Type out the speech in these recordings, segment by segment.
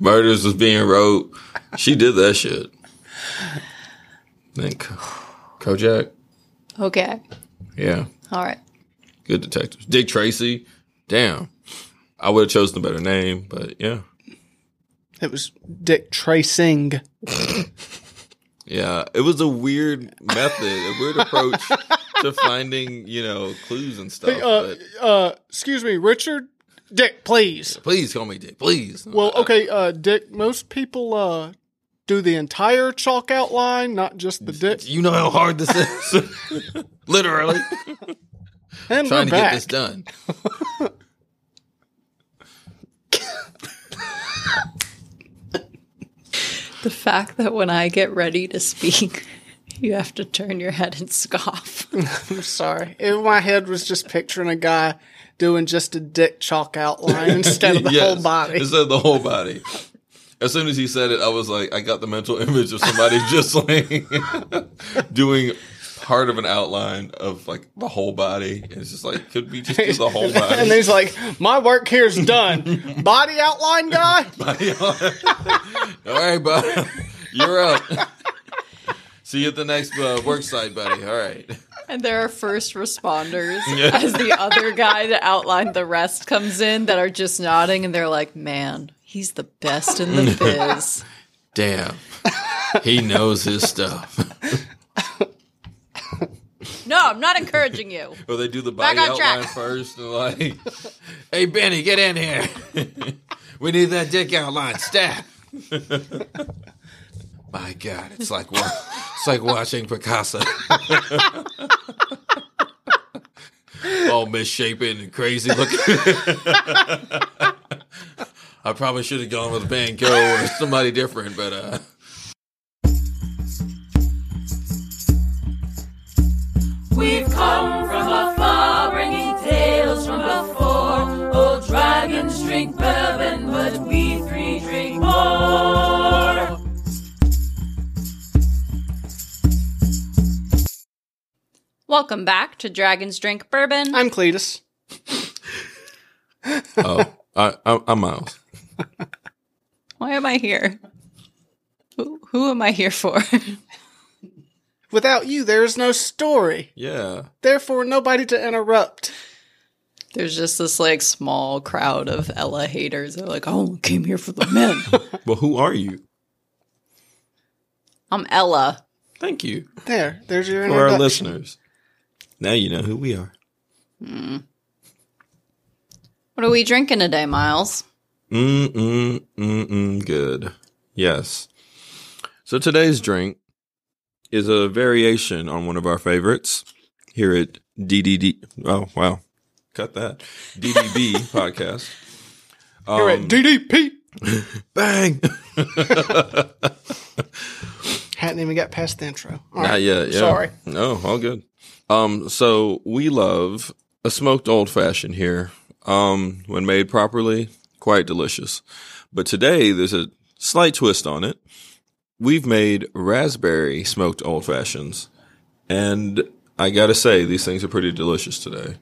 murders was being wrote. She did that shit. Then Ko- Kojak, Okay. yeah, All right. good detectives. Dick Tracy, damn. I would have chosen a better name, but yeah, It was Dick tracing. yeah. It was a weird method, a weird approach to finding, you know, clues and stuff. Uh, but uh, excuse me, Richard. Dick, please. please call me Dick, please. Well, okay, uh, Dick. Most people uh do the entire chalk outline, not just the dick. you know how hard this is. Literally And trying we're to back. get this done. The fact that when I get ready to speak, you have to turn your head and scoff. I'm sorry. In my head was just picturing a guy doing just a dick chalk outline instead of the whole body. Instead of the whole body. As soon as he said it, I was like, I got the mental image of somebody just like doing part of an outline of like the whole body. And it's just like, could we just do the whole body? and he's like, "My work here is done. Body outline guy." All right, bud. You're up. See you at the next uh, work site, buddy. All right. And there are first responders as the other guy that outlined the rest comes in that are just nodding and they're like, man, he's the best in the biz. Damn. He knows his stuff. No, I'm not encouraging you. Or they do the body on track. outline first and like, hey, Benny, get in here. we need that dick outline. Stat. My God, it's like wa- it's like watching Picasso. All misshapen and crazy looking. I probably should have gone with Van Gogh or somebody different, but uh Welcome back to Dragon's Drink Bourbon. I'm Cletus. oh, I, I, I'm Miles. Why am I here? Who, who am I here for? Without you, there is no story. Yeah. Therefore, nobody to interrupt. There's just this like small crowd of Ella haters. They're like, oh, came here for the men. Well, who are you? I'm Ella. Thank you There, there's your for our listeners. Now you know who we are. What are we drinking today, Miles? Mm mm mm mm. Good. Yes. So today's drink is a variation on one of our favorites here at DDD. Oh wow, cut that DDB podcast. You're at Um, DDP. bang. Hadn't even got past the intro. All Not right. yet. Yeah. Sorry. No, all good. Um, so we love a smoked old fashioned here. Um, when made properly, quite delicious. But today there's a slight twist on it. We've made raspberry smoked old fashions, and I gotta say these things are pretty delicious today.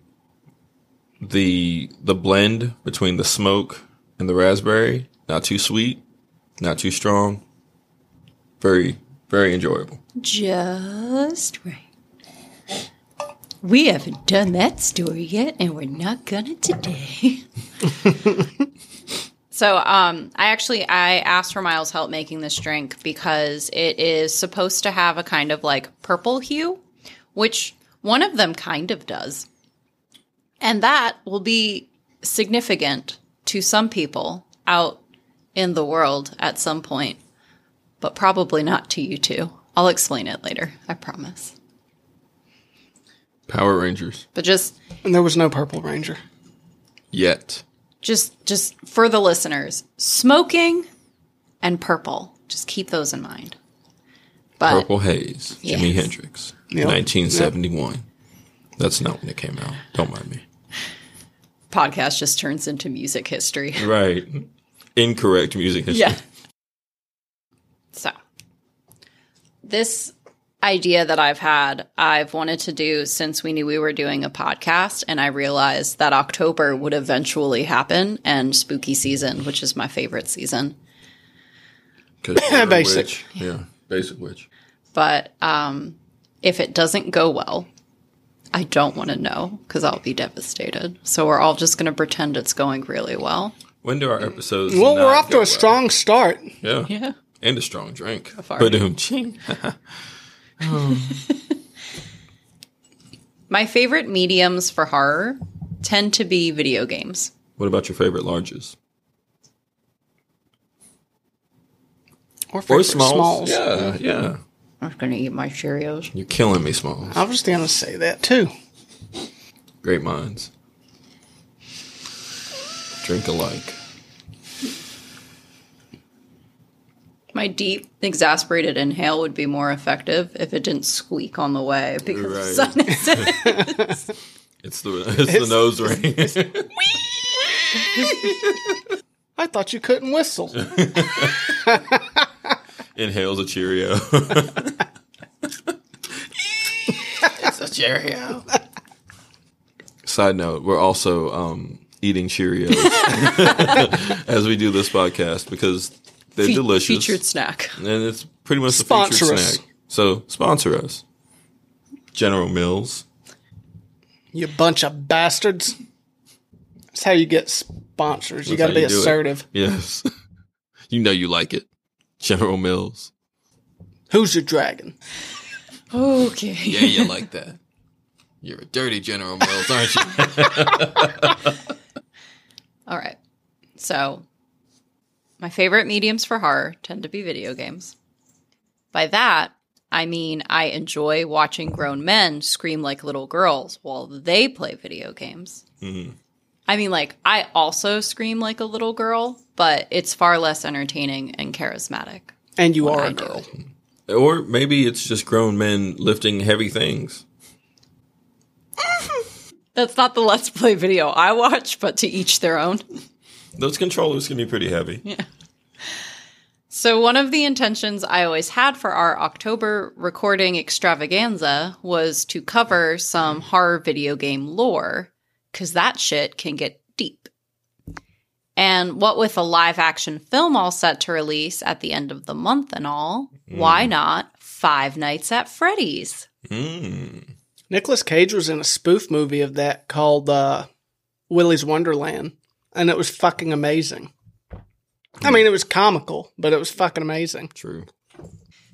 The the blend between the smoke and the raspberry, not too sweet, not too strong. Very very enjoyable. Just right. We haven't done that story yet, and we're not gonna today. so, um, I actually I asked for Miles' help making this drink because it is supposed to have a kind of like purple hue, which one of them kind of does, and that will be significant to some people out in the world at some point, but probably not to you two. I'll explain it later. I promise. Power Rangers. But just And there was no Purple Ranger. Yet. just just for the listeners, smoking and purple. Just keep those in mind. But Purple Haze. Jimi Yes. Hendrix. Yep. 1971. That's not when it came out. Don't mind me. podcast just turns into music history. Right. Incorrect music history. Yeah. So, this idea that I've had, I've wanted to do since we knew we were doing a podcast, and I realized that October would eventually happen and spooky season, which is my favorite season. Basic. witch. Yeah, basic witch. But um, if it doesn't go well, I don't want to know because I'll be devastated. So we're all just going to pretend it's going really well. When do our episodes? Well, not we're off go to a well? strong start. Yeah. Yeah. and a strong drink. farting. Ba-doom. My favorite mediums for horror tend to be video games. What about your favorite larges? Or, Or favorite smalls? Yeah, yeah. I'm just going to eat my Cheerios. You're killing me, Smalls. I was just going to say that too. Great minds. Drink alike. My deep, exasperated inhale would be more effective if it didn't squeak on the way because of Right. sinuses. It's the it's, the nose ring. I thought you couldn't whistle. Inhales a Cheerio. it's a Cheerio. Side note: We're also um, eating Cheerios as we do this podcast because they're Fe- delicious Featured snack. and it's pretty much the Sponsor featured us. snack. So sponsor us, General Mills. You bunch of bastards. That's how you get sponsors. You got to how be you do it. assertive. Yes, you know you like it, General Mills. Who's your dragon? Okay. Yeah, you like that. You're a dirty General Mills, aren't you? All right. So, my favorite mediums for horror tend to be video games. By that, I mean I enjoy watching grown men scream like little girls while they play video games. Mm-hmm. I mean, like, I also scream like a little girl, but it's far less entertaining and charismatic. And you are I a girl. it. Or maybe it's just grown men lifting heavy things. That's not the Let's Play video I watch, but to each their own. Those controllers can be pretty heavy. Yeah. So, one of the intentions I always had for our October recording extravaganza was to cover some horror video game lore, because that shit can get deep. And what with a live action film all set to release at the end of the month and all, why not Five Nights at Freddy's? Mm. Nicolas Cage was in a spoof movie of that called uh, Willy's Wonderland, and it was fucking amazing. I mean, it was comical, but it was fucking amazing. True.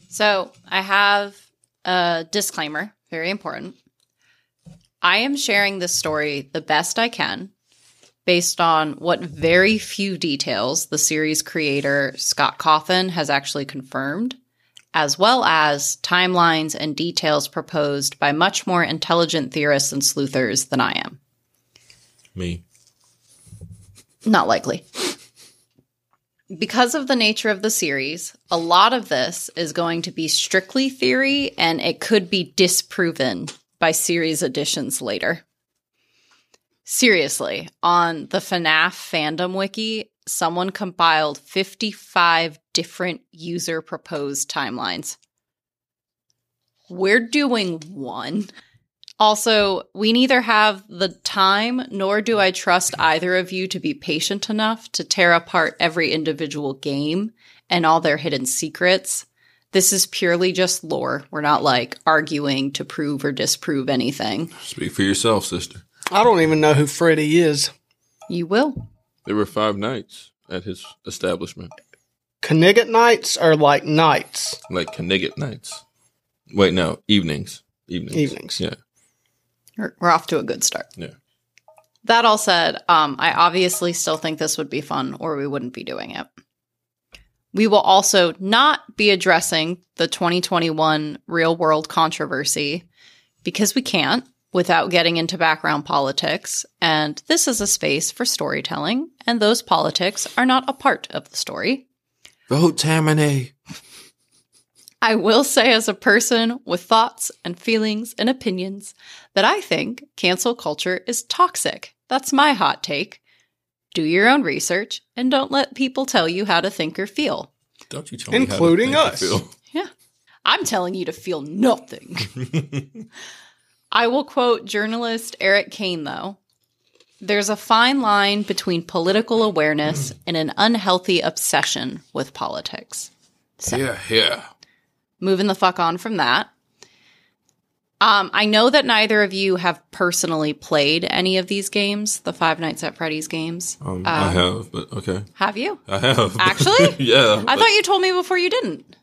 So I have a disclaimer, very important. I am sharing this story the best I can based on what very few details the series creator Scott Cawthon has actually confirmed, as well as timelines and details proposed by much more intelligent theorists and sleuthers than I am. Me. Not likely. Because of the nature of the series, a lot of this is going to be strictly theory and it could be disproven by series additions later. Seriously, on the FNAF fandom wiki, someone compiled 55 different user proposed timelines. We're doing one. Also, we neither have the time nor do I trust either of you to be patient enough to tear apart every individual game and all their hidden secrets. This is purely just lore. We're not like arguing to prove or disprove anything. Speak for yourself, sister. I don't even know who Freddy is. You will. There were five nights at his establishment, Knigget nights are like nights. like Knigget nights. Wait, no, evenings. Evenings. Evenings. Yeah, We're we're off to a good start. yeah. That all said, um, I obviously still think this would be fun, or we wouldn't be doing it. We will also not be addressing the 2021 real world controversy because we can't without getting into background politics. And this is a space for storytelling, and those politics are not a part of the story. Vote Tammany. I will say, as a person with thoughts and feelings and opinions, that I think cancel culture is toxic. That's my hot take. Do your own research and don't let people tell you how to think or feel. Don't you tell me Including how to us. think or feel. Yeah. I'm telling you to feel nothing. I will quote journalist Eric Kane, though. There's a fine line between political awareness and an unhealthy obsession with politics. Yeah, yeah. Moving the fuck on from that. Um, I know that neither of you have personally played any of these games, the Five Nights at Freddy's games. Um, I have, but okay. Have you? I have. Actually? yeah. I thought you told me before you didn't.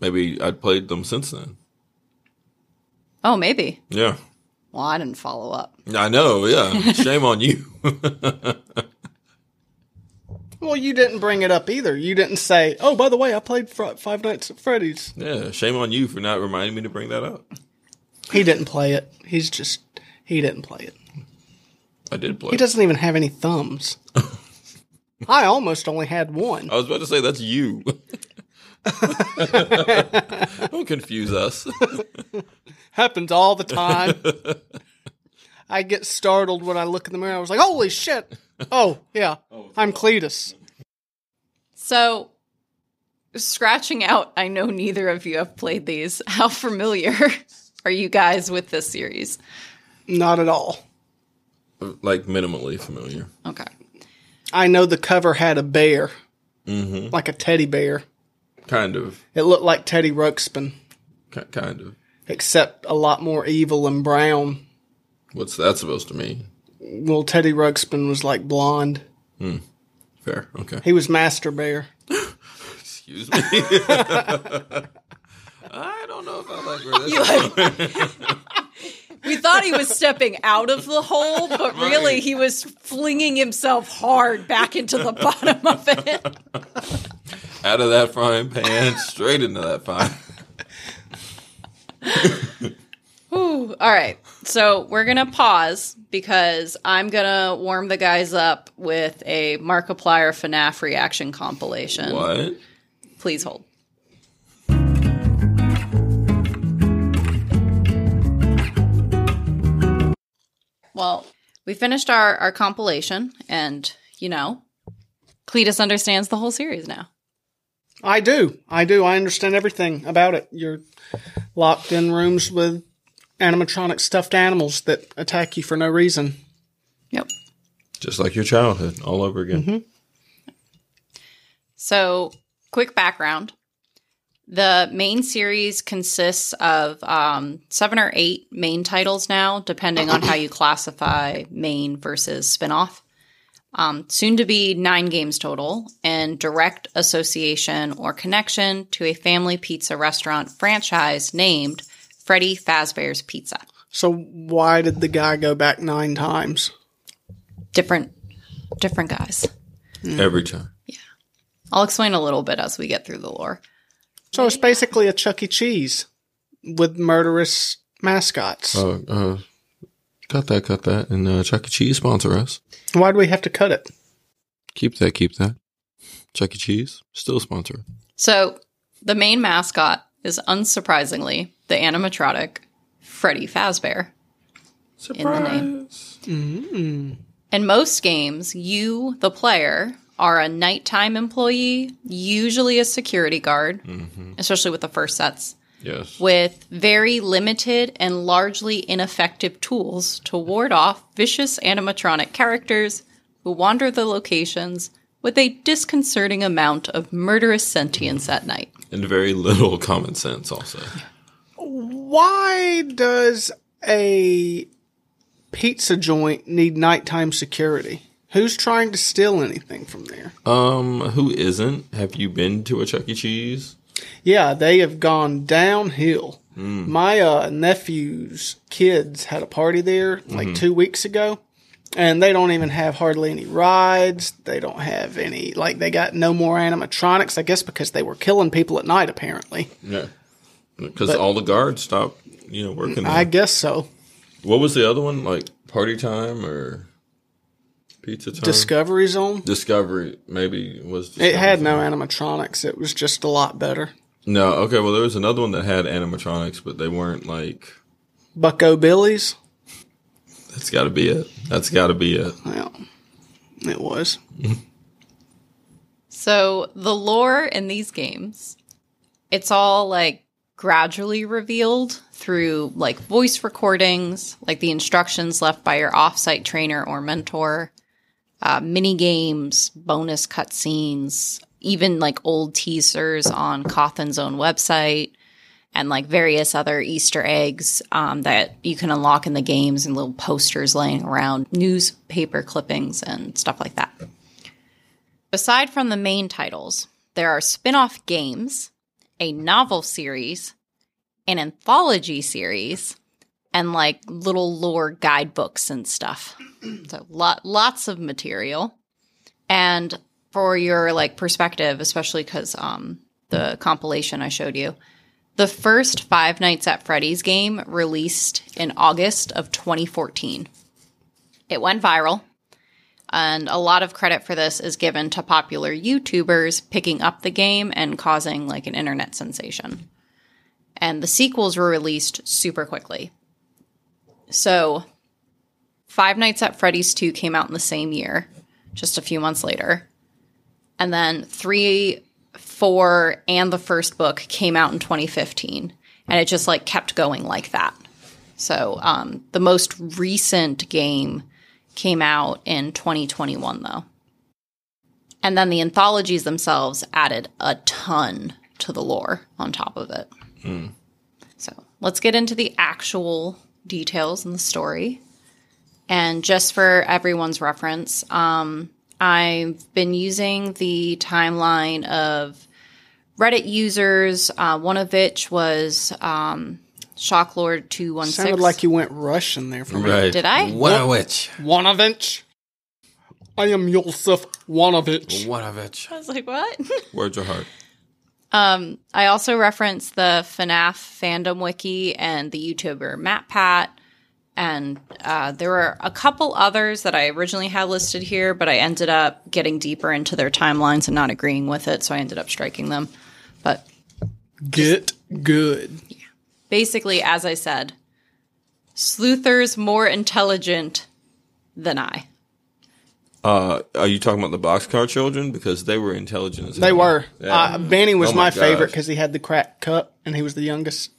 maybe I'd played them since then. Oh, maybe. Yeah. Well, I didn't follow up. I know, yeah. Shame on you. Well, you didn't bring it up either. You didn't say, "Oh, by the way, I played Fr- Five Nights at Freddy's." yeah, shame on you for not reminding me to bring that up. He didn't play it. He's just he didn't play it. I did play. It. He doesn't even have any thumbs. I almost only had one. I was about to say that's you. Don't confuse us. Happens all the time. I get startled when I look in the mirror. I was like, "Holy shit!" Oh yeah, oh, I'm Cletus. So, scratching out, I know neither of you have played these. How familiar are you guys with this series? Not at all. like minimally familiar. Okay. I know the cover had a bear, mm-hmm. like a teddy bear. Kind of. It looked like Teddy Ruxpin, Ki- Kind of. except a lot more evil and brown. What's that supposed to mean? Well, Teddy Ruxpin was like blonde. Hmm. Fair. Okay. He was Master Bear. Excuse me. I don't know if I like where this is going. We thought he was stepping out of the hole, but really he was flinging himself hard back into the bottom of it. Out of that frying pan, straight into that fire. Ooh, all right. So we're going to pause because I'm going to warm the guys up with a Markiplier FNAF reaction compilation. What? Please hold. Well, we finished our, our compilation, and, you know, Cletus understands the whole series now. I do. I do. I understand everything about it. You're locked in rooms with animatronic stuffed animals that attack you for no reason. Yep. Just like your childhood, all over again. So, quick background. The main series consists of um, seven or eight main titles now, depending on how you classify main versus spinoff. Um, soon to be nine games total, and direct association or connection to a family pizza restaurant franchise named Freddy Fazbear's Pizza. So why did the guy go back nine times? Different, different guys. Every time. Yeah, I'll explain a little bit as we get through the lore. So it's basically a Chuck E. Cheese with murderous mascots. Uh, uh, cut that, cut that. And uh, Chuck E. Cheese sponsor us. Why do we have to cut it? Keep that, keep that. Chuck E. Cheese, still sponsor. So the main mascot is unsurprisingly the animatronic Freddy Fazbear. In the name. In most games, you, the player, are a nighttime employee, usually a security guard, mm-hmm. especially with the first sets, Yes. with very limited and largely ineffective tools to ward off vicious animatronic characters who wander the locations with a disconcerting amount of murderous sentience at night. And very little common sense, also. Why does a pizza joint need nighttime security? Who's trying to steal anything from there? Um, who isn't? Have you been to a Chuck E. Cheese? Yeah, they have gone downhill. My uh, nephew's kids had a party there like two weeks ago, and they don't even have hardly any rides. They don't have any, like, they got no more animatronics, I guess because they were killing people at night, apparently. Yeah. Because all the guards stopped, you know, working there. I guess so. what was the other one? Like Party Time or Pizza Time? Discovery Zone. Discovery, maybe was. It Discovery had no animatronics. It was just a lot better. No, okay. Well, there was another one that had animatronics, but they weren't like. Bucko Billy's. That's got to be it. That's got to be it. Well, it was. So the lore in these games, it's all like gradually revealed through like voice recordings, like the instructions left by your offsite trainer or mentor, uh, mini games, bonus cutscenes, even like old teasers on Cawthon's own website and like various other Easter eggs um, that you can unlock in the games and little posters laying around, newspaper clippings and stuff like that. Aside from the main titles, there are spin off games, a novel series, an anthology series, and like little lore guidebooks and stuff. So lot, lots of material. And for your like perspective, especially because um, the compilation I showed you, the first Five Nights at Freddy's game released in August of 2014. It went viral, and a lot of credit for this is given to popular YouTubers picking up the game and causing like an internet sensation. And the sequels were released super quickly. So, Five Nights at Freddy's 2 came out in the same year, just a few months later. And then 3, 4, and the first book came out in 2015. And it just like kept going like that. So, um, the most recent game came out in 2021, though. And then the anthologies themselves added a ton to the lore on top of it. So let's get into the actual details in the story. And just for everyone's reference, um, I've been using the timeline of Reddit users, uh, one of which was um, Shocklord216. Sounded like you went Russian there for me. Right. Did I? What a witch. Wanovich. I am Yosef Wanovich. What a witch. I was like, what? Words are hard. Um, I also referenced the FNAF fandom wiki and the YouTuber MatPat. And uh, there were a couple others that I originally had listed here, but I ended up getting deeper into their timelines and not agreeing with it, so I ended up striking them. But Get good. Yeah. basically, as I said, Sleuthers more intelligent than I. Uh, are you talking about the boxcar children? Because they were intelligent as They hell. were. Yeah. Uh, Benny was Oh my my, favorite gosh. because he had the crack cup and he was the youngest.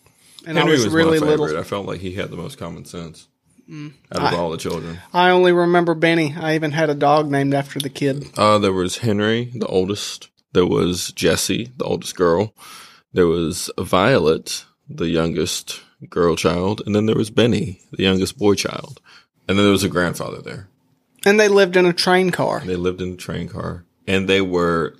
And Henry I was, was really my favorite. little. I felt like he had the most common sense Mm. out of all the children. I only remember Benny. I even had a dog named after the kid. Uh, there was Henry, the oldest. There was Jessie, the oldest girl. There was Violet, the youngest girl child. And then there was Benny, the youngest boy child. And then there was a grandfather there. And they lived in a train car. They lived in a train car. And they were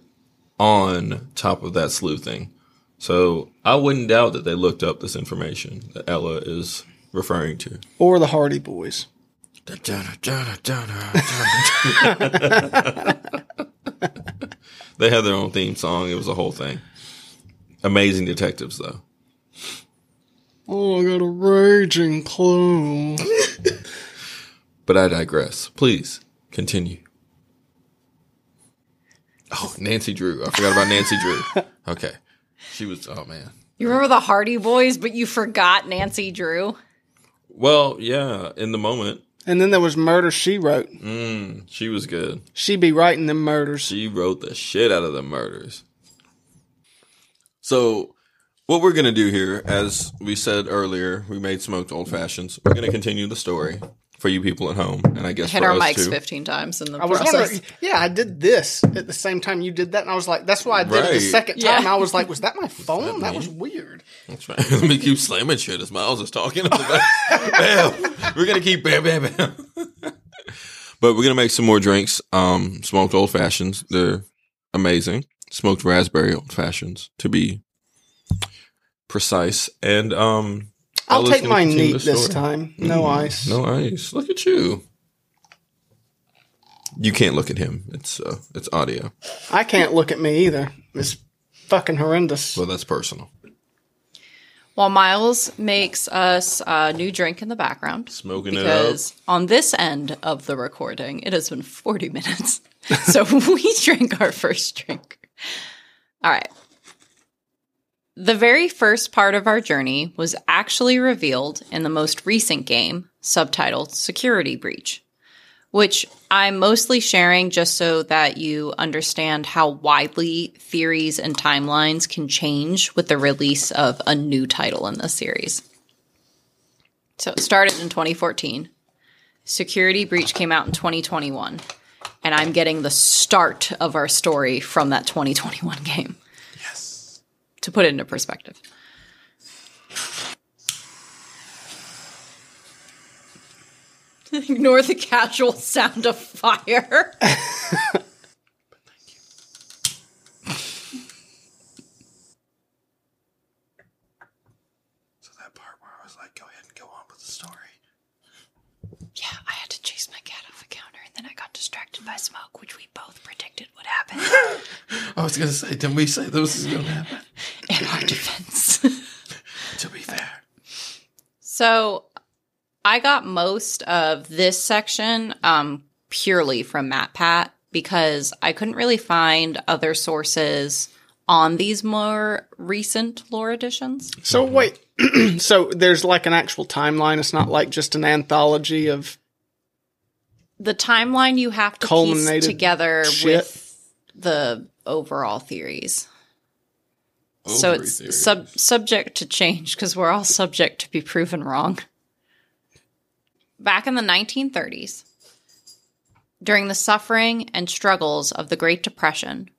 on top of that sleuthing. So I wouldn't doubt that they looked up this information that Ella is referring to. Or the Hardy Boys. they had their own theme song. It was a whole thing. Amazing detectives, though. Oh, I got a raging clue. But I digress. Please continue. Oh, Nancy Drew. I forgot about Nancy Drew. Okay. She was, oh man. You remember the Hardy Boys, but you forgot Nancy Drew? Well, yeah, in the moment, And then there was Murder She Wrote. mm, she was good. She be writing them murders. She wrote the shit out of the murders. So, what we're going to do here, as we said earlier, we made smoked old fashions. We're going to continue the story for you people at home, and I guess Hit for our us mics too. 15 times in the I was process. wondering, yeah, I did this at the same time you did that, and I was like, that's why I did it the second time. Yeah. I was like, was that my phone? That me? was weird. That's right. Let me keep slamming shit as Miles is talking. in the back. bam. We're gonna keep bam, bam, bam. but we're gonna make some more drinks. Um, smoked old fashions. They're amazing. Smoked raspberry old fashions to be precise. And um, I'll Ella's take gonna mine neat this time. No ice. No ice. Look at you. You can't look at him. It's uh, it's audio. I can't look at me either. It's fucking horrendous. Well, that's personal. While Miles makes us a new drink in the background. Smoking it up. because on this end of the recording, it has been 40 minutes. so we drank our first drink. All right. The very first part of our journey was actually revealed in the most recent game, subtitled Security Breach, which I'm mostly sharing just so that you understand how widely theories and timelines can change with the release of a new title in this series. So it started in 2014. Security Breach came out in 2021. and I'm getting the start of our story from that 2021 game. To put it into perspective. Ignore the casual sound of fire. So that part where I was like, go ahead and go on with the story. Yeah, I had to chase my cat off the counter and then I got distracted by smoke, which we both predicted would happen I was gonna say, didn't we say this is gonna happen? in our defense. To be fair. so I got most of this section um, purely from MatPat because I couldn't really find other sources on these more recent lore editions. So wait, so there's like an actual timeline. It's not like just an anthology of The timeline you have to piece together shit. with the overall theories. so it's theories. sub- subject to change because we're all subject to be proven wrong. Back in the 1930s, during the suffering and struggles of the Great Depression,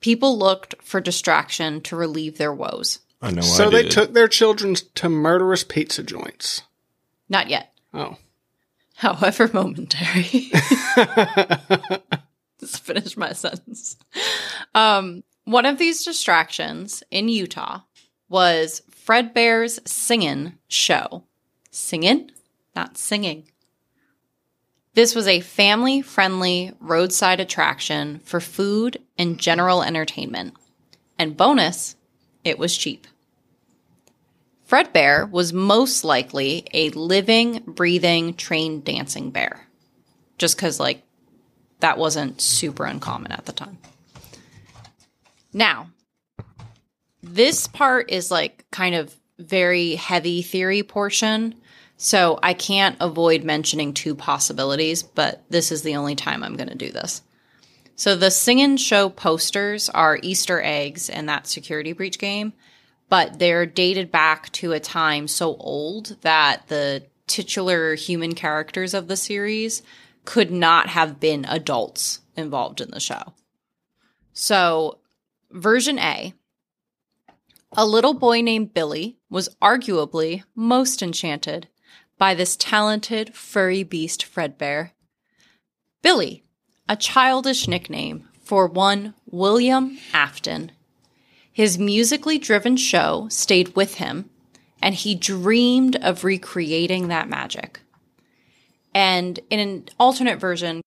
people looked for distraction to relieve their woes. I know. so I they took their children to murderous pizza joints. Not yet, Oh, however momentary. Just finish my sentence. Um, one of these distractions in Utah was Fredbear's singing show. Singing, not singing. This was a family friendly roadside attraction for food and general entertainment. And bonus, it was cheap. Fredbear was most likely a living, breathing, trained dancing bear. Just because, like, that wasn't super uncommon at the time. Now, this part is like kind of very heavy theory portion. So I can't avoid mentioning two possibilities, but this is the only time I'm going to do this. So the Singin' Show posters are Easter eggs in that security breach game, but they're dated back to a time so old that the titular human characters of the series could not have been adults involved in the show. So, version A a little boy named Billy was arguably most enchanted by this talented furry beast Fredbear. Billy, a childish nickname for one William Afton. His musically driven show stayed with him, and he dreamed of recreating that magic. And in an alternate version,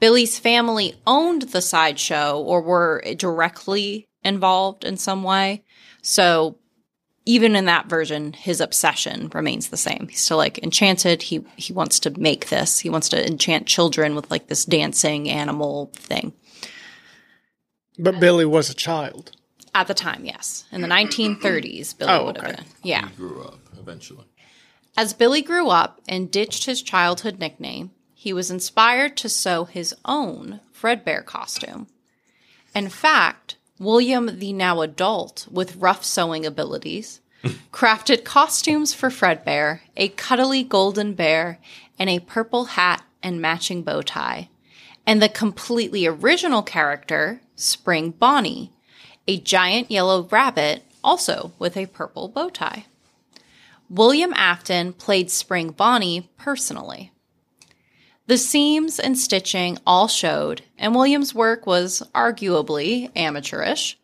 Billy's family owned the sideshow or were directly involved in some way. So even in that version, his obsession remains the same. He's still like enchanted. He he wants to make this. He wants to enchant children with like this dancing animal thing. but Billy was a child. At the time, yes. In the 1930s, Billy Oh, would have okay. been. Yeah. He grew up eventually. As Billy grew up and ditched his childhood nickname, he was inspired to sew his own Fredbear costume. In fact, William, the now adult with rough sewing abilities, crafted costumes for Fredbear, a cuddly golden bear, and a purple hat and matching bow tie. And the completely original character, Spring Bonnie, a giant yellow rabbit, also with a purple bow tie. William Afton played Spring Bonnie personally. The seams and stitching all showed, and William's work was arguably amateurish,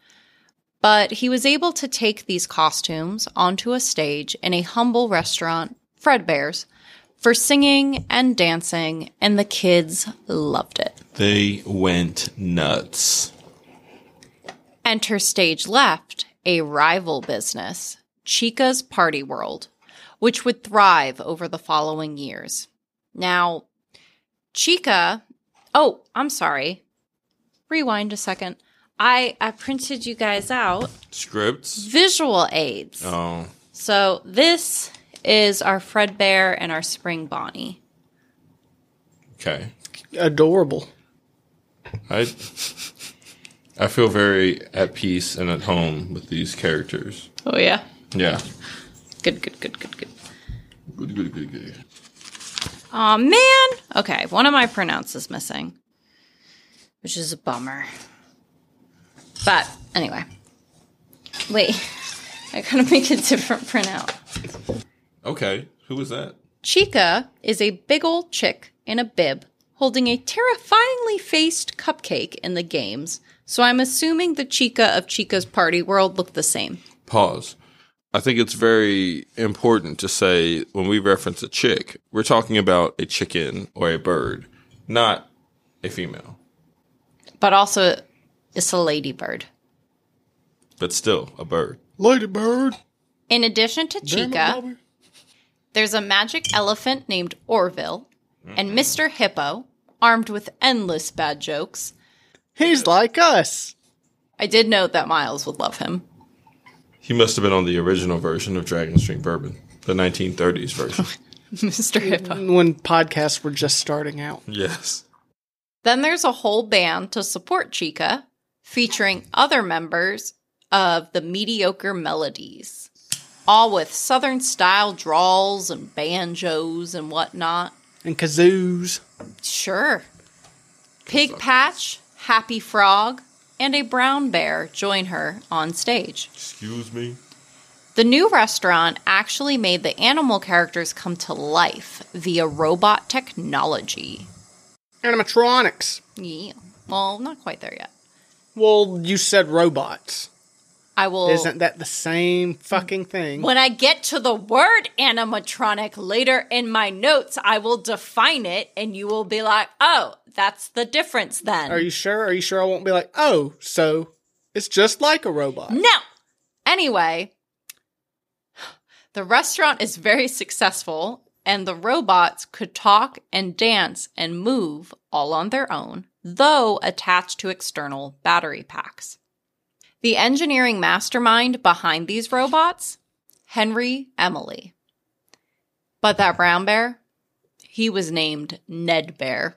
but he was able to take these costumes onto a stage in a humble restaurant, Fredbear's, for singing and dancing, and the kids loved it. They went nuts. Enter stage left, a rival business, Chica's Party World, which would thrive over the following years. Now, Chica, oh, I'm sorry. Rewind a second. I, I printed you guys out Scripts. visual aids. Oh, So this is our Fredbear and our Spring Bonnie. okay. Adorable. I I feel very at peace and at home with these characters. Oh yeah. Yeah. Good, good, good, good, good. Good, good, good, good. Aw, man. Okay, one of my printouts is missing. which is a bummer. But anyway, wait, I gotta make a different printout. Okay, who was that? Chica is a big old chick in a bib holding a terrifyingly faced cupcake in the games, so I'm assuming the Chica of Chica's Party World looked the same. Pause. I think it's very important to say when we reference a chick, we're talking about a chicken or a bird, not a female. But also, it's a ladybird. But still a bird. Ladybird. In addition to Damn Chica, Bobby. there's a magic elephant named Orville, and mm. Mr. Hippo, armed with endless bad jokes. He's like us. I did note that Miles would love him. He must have been on the original version of Dragon's Drink Bourbon, the 1930s version. Mr. Hippo. When podcasts were just starting out. yes. Then there's a whole band to support Chica, featuring other members of the Mediocre Melodies, all with Southern style drawls and banjos and whatnot. And kazoos. Sure. Pig Patch, Happy Frog, and a brown bear join her on stage. Excuse me. The new restaurant actually made the animal characters come to life via robot technology. Animatronics. Yeah. Well, not quite there yet. Well, you said robots. I will. Isn't that the same fucking thing? When I get to the word animatronic later in my notes, I will define it and you will be like, oh, that's the difference then. Are you sure? Are you sure I won't be like, oh, so it's just like a robot? No. Anyway, the restaurant is very successful and the robots could talk and dance and move all on their own, though attached to external battery packs. The engineering mastermind behind these robots, Henry Emily. But that brown bear, he was named Nedd Bear.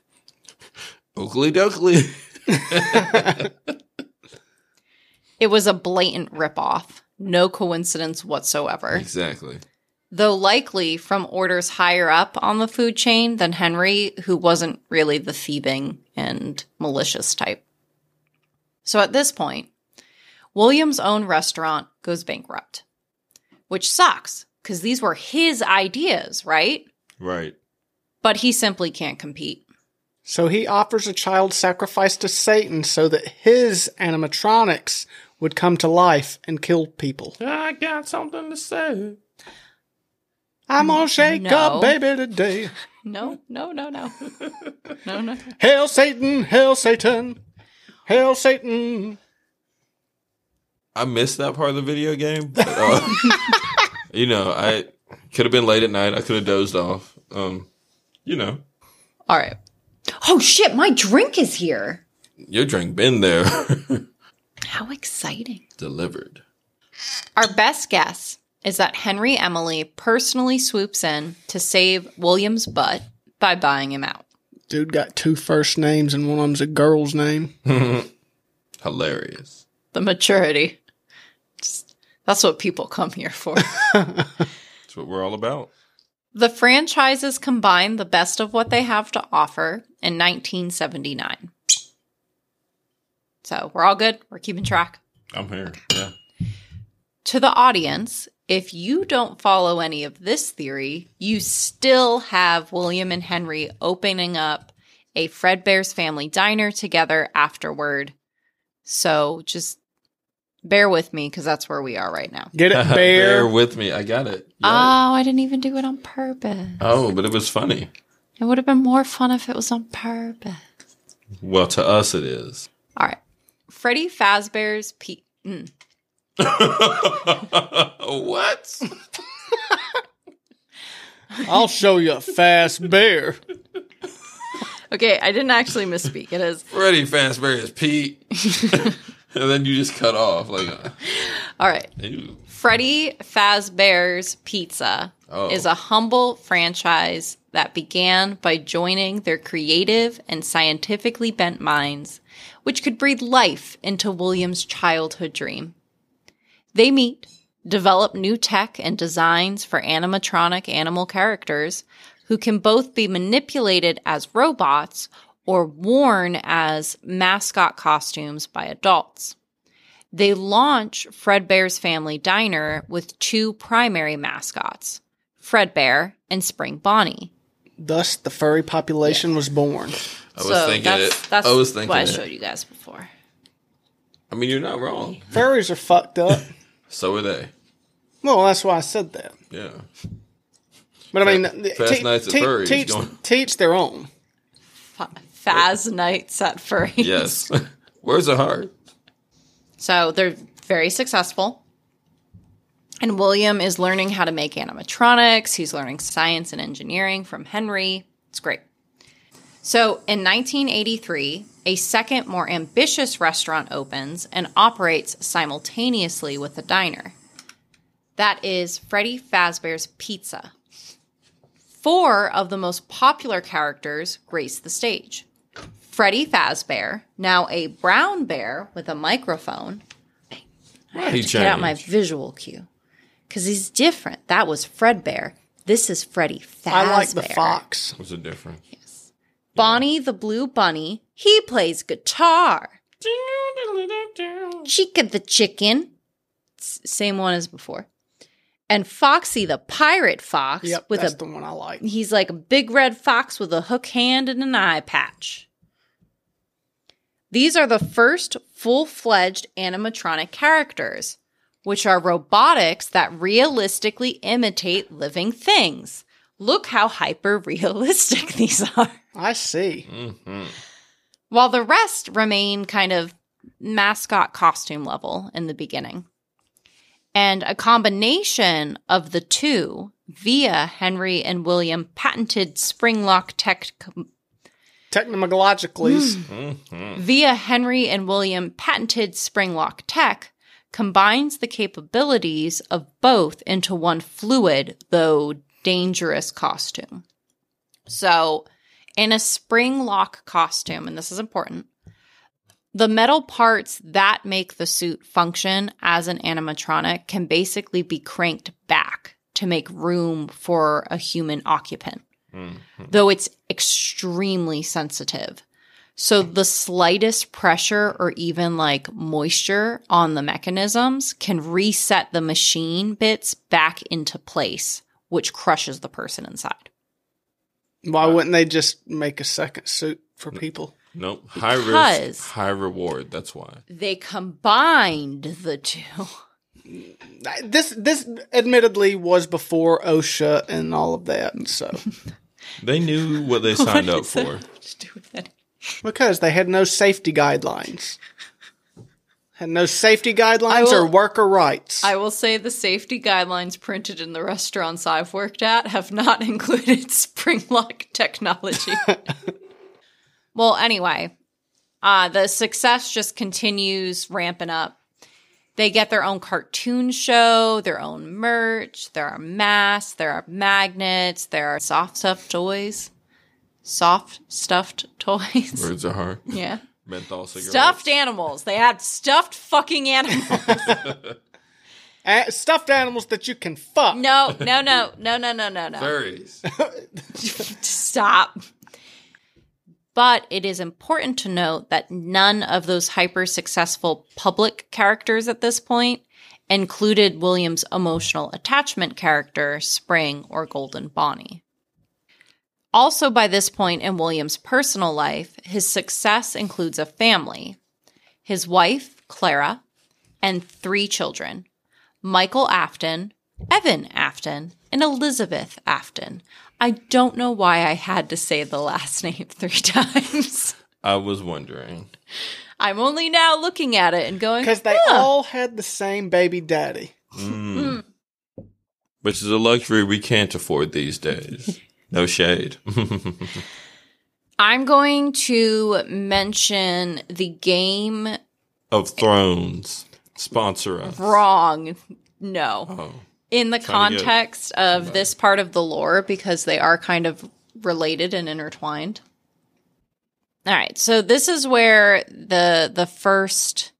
Oakley dokley. It was a blatant ripoff, no coincidence whatsoever. exactly. though likely from orders higher up on the food chain than Henry, who wasn't really the thieving and malicious type. So at this point, William's own restaurant goes bankrupt, which sucks because these were his ideas, right? Right. But he simply can't compete. So he offers a child sacrifice to Satan so that his animatronics would come to life and kill people. I got something to say. I'm gonna shake No. up, baby, today. No, no, no, no. No, no. Hail Satan, hail Satan, hail Satan. I missed that part of the video game. But, uh, you know, I could have been late at night. I could have dozed off. Um, you know, All right. Oh shit, my drink is here. your drink been there. How exciting. Delivered. Our best guess is that Henry Emily personally swoops in to save William's butt by buying him out. Dude got two first names and one of them's a girl's name. Hilarious. The maturity. Just, that's what people come here for. That's what we're all about. the franchises combine the best of what they have to offer in 1979. So we're all good. We're keeping track. I'm here. Yeah. To the audience, if you don't follow any of this theory, you still have William and Henry opening up a Fredbear's Family Diner together afterward. So just bear with me because that's where we are right now. Get it, Bear bear. with me. I got it. Oh, I didn't even do it on purpose. oh, but it was funny. It would have been more fun if it was on purpose. Well, to us it is. All right. Freddy Fazbear's Pe- mm. what? I'll show you a fast bear. Okay, I didn't actually misspeak. It is. Freddy Fazbear is Pete. and then you just cut off. Like, uh, All right. ew. Freddy Fazbear's Pizza Oh. is a humble franchise that began by joining their creative and scientifically bent minds, which could breathe life into William's childhood dream. They meet, develop new tech and designs for animatronic animal characters who can both be manipulated as robots or worn as mascot costumes by adults. They launch Fredbear's Family Diner with two primary mascots, Fredbear and Spring Bonnie. Thus, the furry population was born. I was so thinking that's, it. that's I was thinking what I showed you guys before. I mean, you're not wrong. Furries are fucked up. So are they. well, that's why I said that. Yeah. But I mean, Fast Nights at Furries teach, going- teach their own. Fa- Faz nights at furries. Yes. Where's the heart? So they're very successful. And William is learning how to make animatronics. He's learning science and engineering from Henry. It's great. So in 1983, a second, more ambitious restaurant opens and operates simultaneously with the diner. That is Freddy Fazbear's Pizza. Four of the most popular characters grace the stage. Freddy Fazbear, now a brown bear with a microphone. He Get out my visual cue. Because he's different. That was Fredbear. This is Freddy Fazbear. I like the fox. What's the difference? Bonnie the Blue Bunny. He plays guitar. Chica the Chicken. Same one as before. And Foxy the Pirate Fox Yep, with that's a the one I like. He's like a big red fox with a hook hand and an eye patch. These are the first full fledged animatronic characters, which are robotics that realistically imitate living things. Look how hyper realistic these are. I see. Mm-hmm. While the rest remain kind of mascot costume level in the beginning. And a combination of the two via Henry and William patented spring lock tech Technologically, hmm. mm-hmm. via Henry and William patented spring lock tech combines the capabilities of both into one fluid though dangerous costume. So, in a spring lock costume, and this is important, the metal parts that make the suit function as an animatronic can basically be cranked back to make room for a human occupant, mm-hmm. though it's extremely sensitive. So the slightest pressure or even like moisture on the mechanisms can reset the machine bits back into place, which crushes the person inside. Why wouldn't they just make a second suit for people? Nope. High Because- risk, high reward. That's why. They combined the two. This this admittedly was before OSHA and all of that, and so They knew what they signed up for. because they had no safety guidelines, had no safety guidelines will- or worker rights. I will say the safety guidelines printed in the restaurants I've worked at have not included spring lock technology. well, anyway, uh, the success just continues ramping up. They get their own cartoon show, their own merch, there are masks, there are magnets, there are soft stuffed toys. Soft stuffed toys. Words are hard. yeah. Menthol cigarettes. Stuffed animals. They had stuffed fucking animals. A- stuffed animals that you can fuck. No, no, no, no, no, no, no, no. Furries. Stop. But it is important to note that none of those hyper successful public characters at this point included William's emotional attachment character, Spring or Golden Bonnie. Also, by this point in William's personal life, his success includes a family his wife, Clara, and three children Michael Afton, Evan Afton, and Elizabeth Afton. I don't know why I had to say the last name three times. I was wondering. I'm only now looking at it and going, Because they "Huh." all had the same baby daddy. Mm. Which is a luxury we can't afford these days. No shade. I'm going to mention the game of Thrones. Sponsor us. wrong. No. Oh. In the Trying to get context of this part of the lore, because they are kind of related and intertwined. All right, so this is where the the first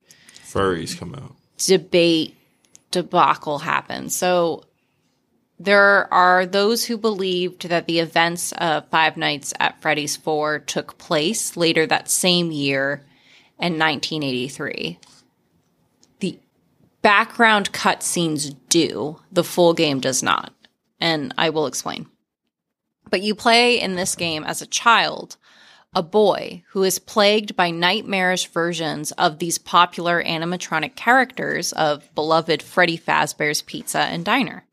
Furries come out. debate debacle happens. So There are those who believed that the events of Five Nights at Freddy's 4 took place later that same year in 1983. The background cutscenes do, the full game does not. And I will explain. But you play in this game as a child, a boy who is plagued by nightmarish versions of these popular animatronic characters of beloved Freddy Fazbear's Pizza and Diner.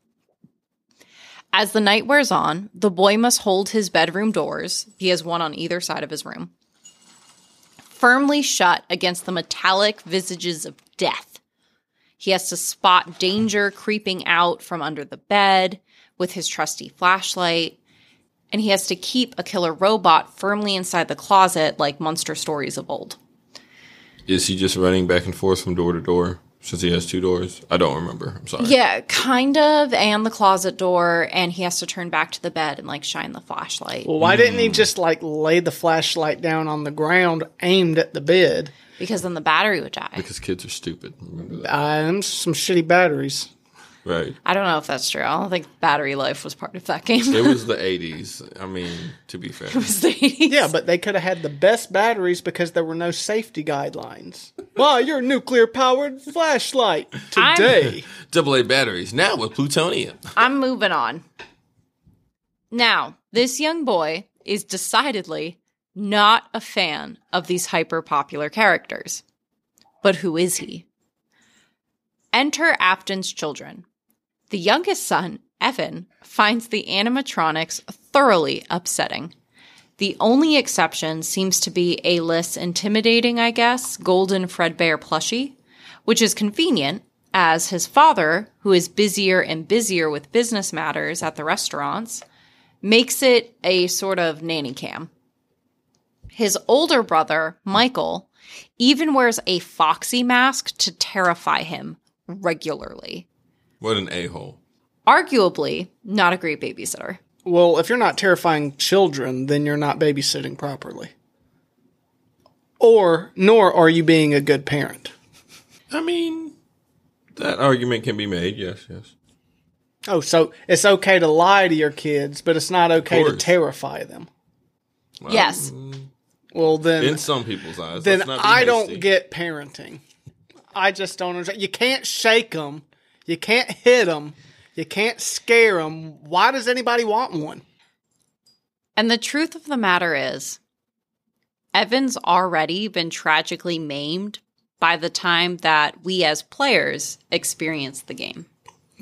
As the night wears on, the boy must hold his bedroom doors, he has one on either side of his room, firmly shut against the metallic visages of death. He has to spot danger creeping out from under the bed with his trusty flashlight, and he has to keep a killer robot firmly inside the closet like monster stories of old. Is he just running back and forth from door to door since he has two doors? I don't remember. I'm sorry. Yeah, kind of, and the closet door, and he has to turn back to the bed and like shine the flashlight Well, why didn't he just like lay the flashlight down on the ground aimed at the bed? because then the battery would die. Because kids are stupid. Remember that. Um, some shitty batteries. Right. I don't know if that's true. I don't think battery life was part of that game. It was the 80s. I mean, to be fair. It was the 80s. Yeah, but they could have had the best batteries because there were no safety guidelines. Well, your nuclear powered flashlight today. Double A batteries now with plutonium. I'm moving on. Now, this young boy is decidedly not a fan of these hyper popular characters. But who is he? Enter Afton's children. The youngest son, Evan, finds the animatronics thoroughly upsetting. The only exception seems to be a less intimidating, I guess, golden Fredbear plushie, which is convenient as his father, who is busier and busier with business matters at the restaurants, makes it a sort of nanny cam. His older brother, Michael, even wears a foxy mask to terrify him regularly. What an a hole. Arguably, not a great babysitter. Well, if you're not terrifying children, then you're not babysitting properly. Or, nor are you being a good parent. I mean, that argument can be made. Yes, yes. Oh, so it's okay to lie to your kids, but it's not okay to terrify them. yes. Mm, well, then, In some people's eyes. then let's not be I hasty. don't get parenting. I just don't understand. You can't shake them. You can't hit them. You can't scare them. Why does anybody want one? And the truth of the matter is, Evan's already been tragically maimed by the time that we as players experience the game.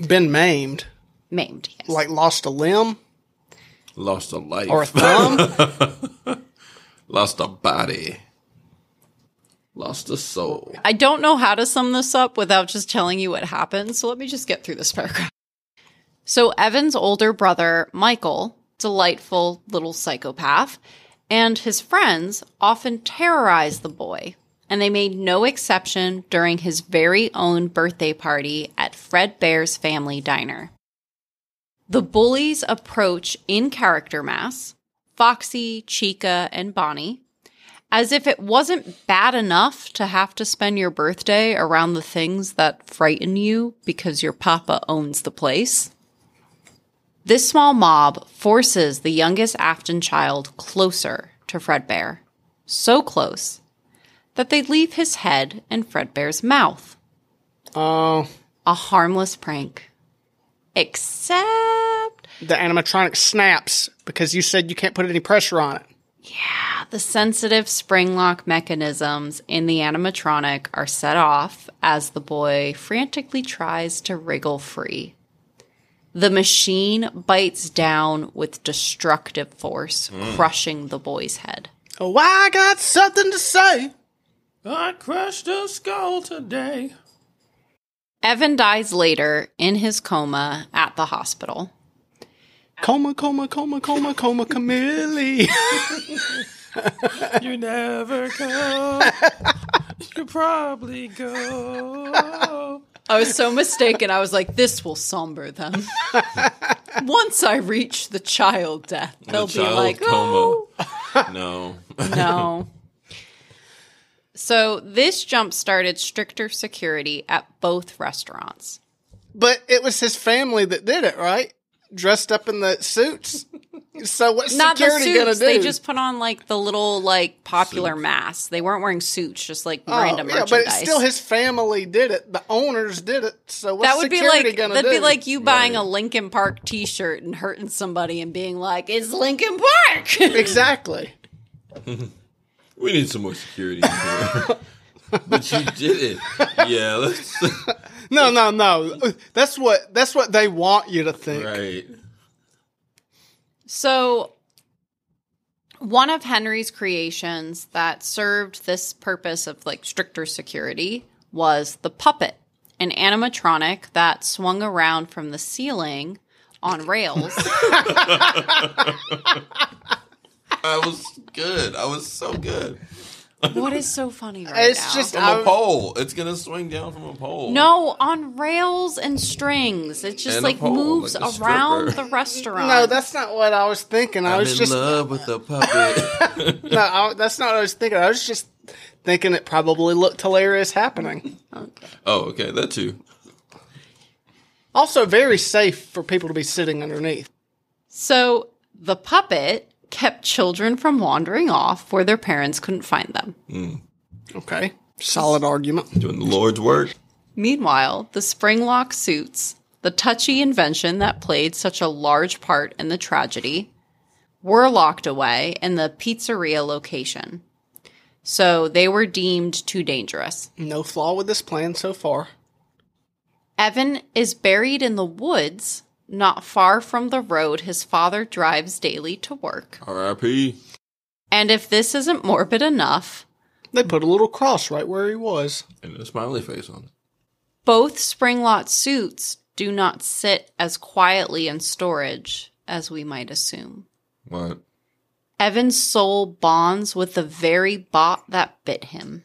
Been maimed, Maimed, yes. like lost a limb lost a life or a thumb. lost a body, lost a soul. I don't know how to sum this up without just telling you what happened, so let me just get through this paragraph. So, Evan's older brother, Michael, delightful little psychopath, and his friends often terrorize the boy, and they made no exception during his very own birthday party at Fredbear's family diner. The bullies approach in character mass Foxy, Chica, and Bonnie as if it wasn't bad enough to have to spend your birthday around the things that frighten you because your papa owns the place. This small mob forces the youngest Afton child closer to Fredbear, so close that they leave his head in Fredbear's mouth. Oh, A harmless prank. Except the animatronic snaps because you said you can't put any pressure on it. The sensitive spring lock mechanisms in the animatronic are set off as the boy frantically tries to wriggle free. The machine bites down with destructive force, hmm. crushing the boy's head. Oh, I got something to say. I crushed a skull today. Evan dies later in his coma at the hospital. Coma, coma, coma, coma, coma, Camille. You never come. you could probably go. I was so mistaken. I was like, this will somber them. Once I reach the child death, they'll be child like, coma. oh. No. No. So this jump started stricter security at both restaurants. but it was his family that did it, right? Dressed up in the suits. So what's Not the security gonna do? They just put on like the little like popular masks. They weren't wearing suits, just like Oh, random yeah, merchandise. but it's still his family did it. The owners did it. So what's that would be security like gonna that'd do? be like you buying Right. a Linkin Park T-shirt and hurting somebody and being like, "It's Linkin Park." exactly. We need some more security in here. but you did it. Yeah, let's, No, no, no. That's what that's what they want you to think. right. So, one of Henry's creations that served this purpose of like stricter security was the puppet, an animatronic that swung around from the ceiling on rails. I was good. I was so good. what is so funny right It's now? just From I- a pole. It's gonna swing down from a pole. no, on rails and strings. It just And a like pole, moves like a around stripper. the restaurant. No, that's not what I was thinking. I I'm was in just love with the puppet. no, I, that's not what I was thinking. I was just thinking it probably looked hilarious happening. oh, okay, that too. Also, very safe for people to be sitting underneath. So the puppet kept children from wandering off where their parents couldn't find them. Hmm. Okay, solid argument. Doing the Lord's work. Meanwhile, the spring lock suits, the touchy invention that played such a large part in the tragedy, were locked away in the pizzeria location. So they were deemed too dangerous. No flaw with this plan so far. Evan is buried in the woods, not far from the road his father drives daily to work. R.I.P. And if this isn't morbid enough, They put a little cross right where he was. And a smiley face on it. both Springlock suits do not sit as quietly in storage as we might assume. What? Evan's soul bonds with the very bot that bit him.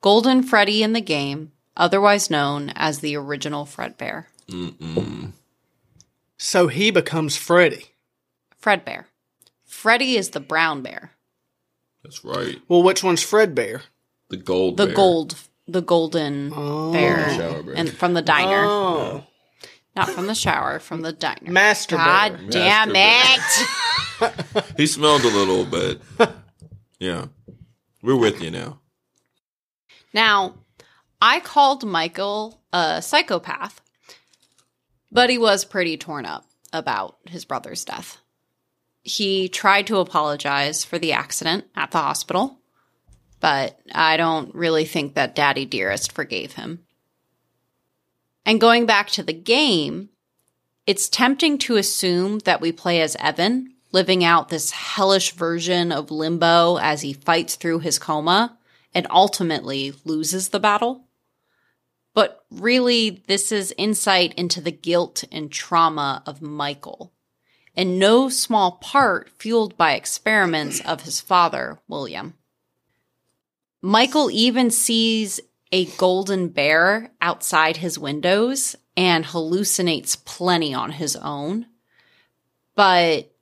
Golden Freddy in the game, otherwise known as the original Fredbear. Mm-mm. So he becomes Freddy. Fredbear. Freddy is the brown bear. That's right. Well, which one's Fredbear? The gold. The bear. gold the golden Oh. bear. Shower bear. And from the diner. Oh, Not from the shower, from the diner. Master God Bear. damn Master it. He smelled a little bit. Yeah. We're with you now. Now, I called Michael a psychopath, but he was pretty torn up about his brother's death. He tried to apologize for the accident at the hospital, but I don't really think that Daddy Dearest forgave him. And going back to the game, it's tempting to assume that we play as Evan, living out this hellish version of limbo as he fights through his coma and ultimately loses the battle. But really, this is insight into the guilt and trauma of Michael, in no small part fueled by experiments of his father, William. Michael even sees a golden bear outside his windows and hallucinates plenty on his own. But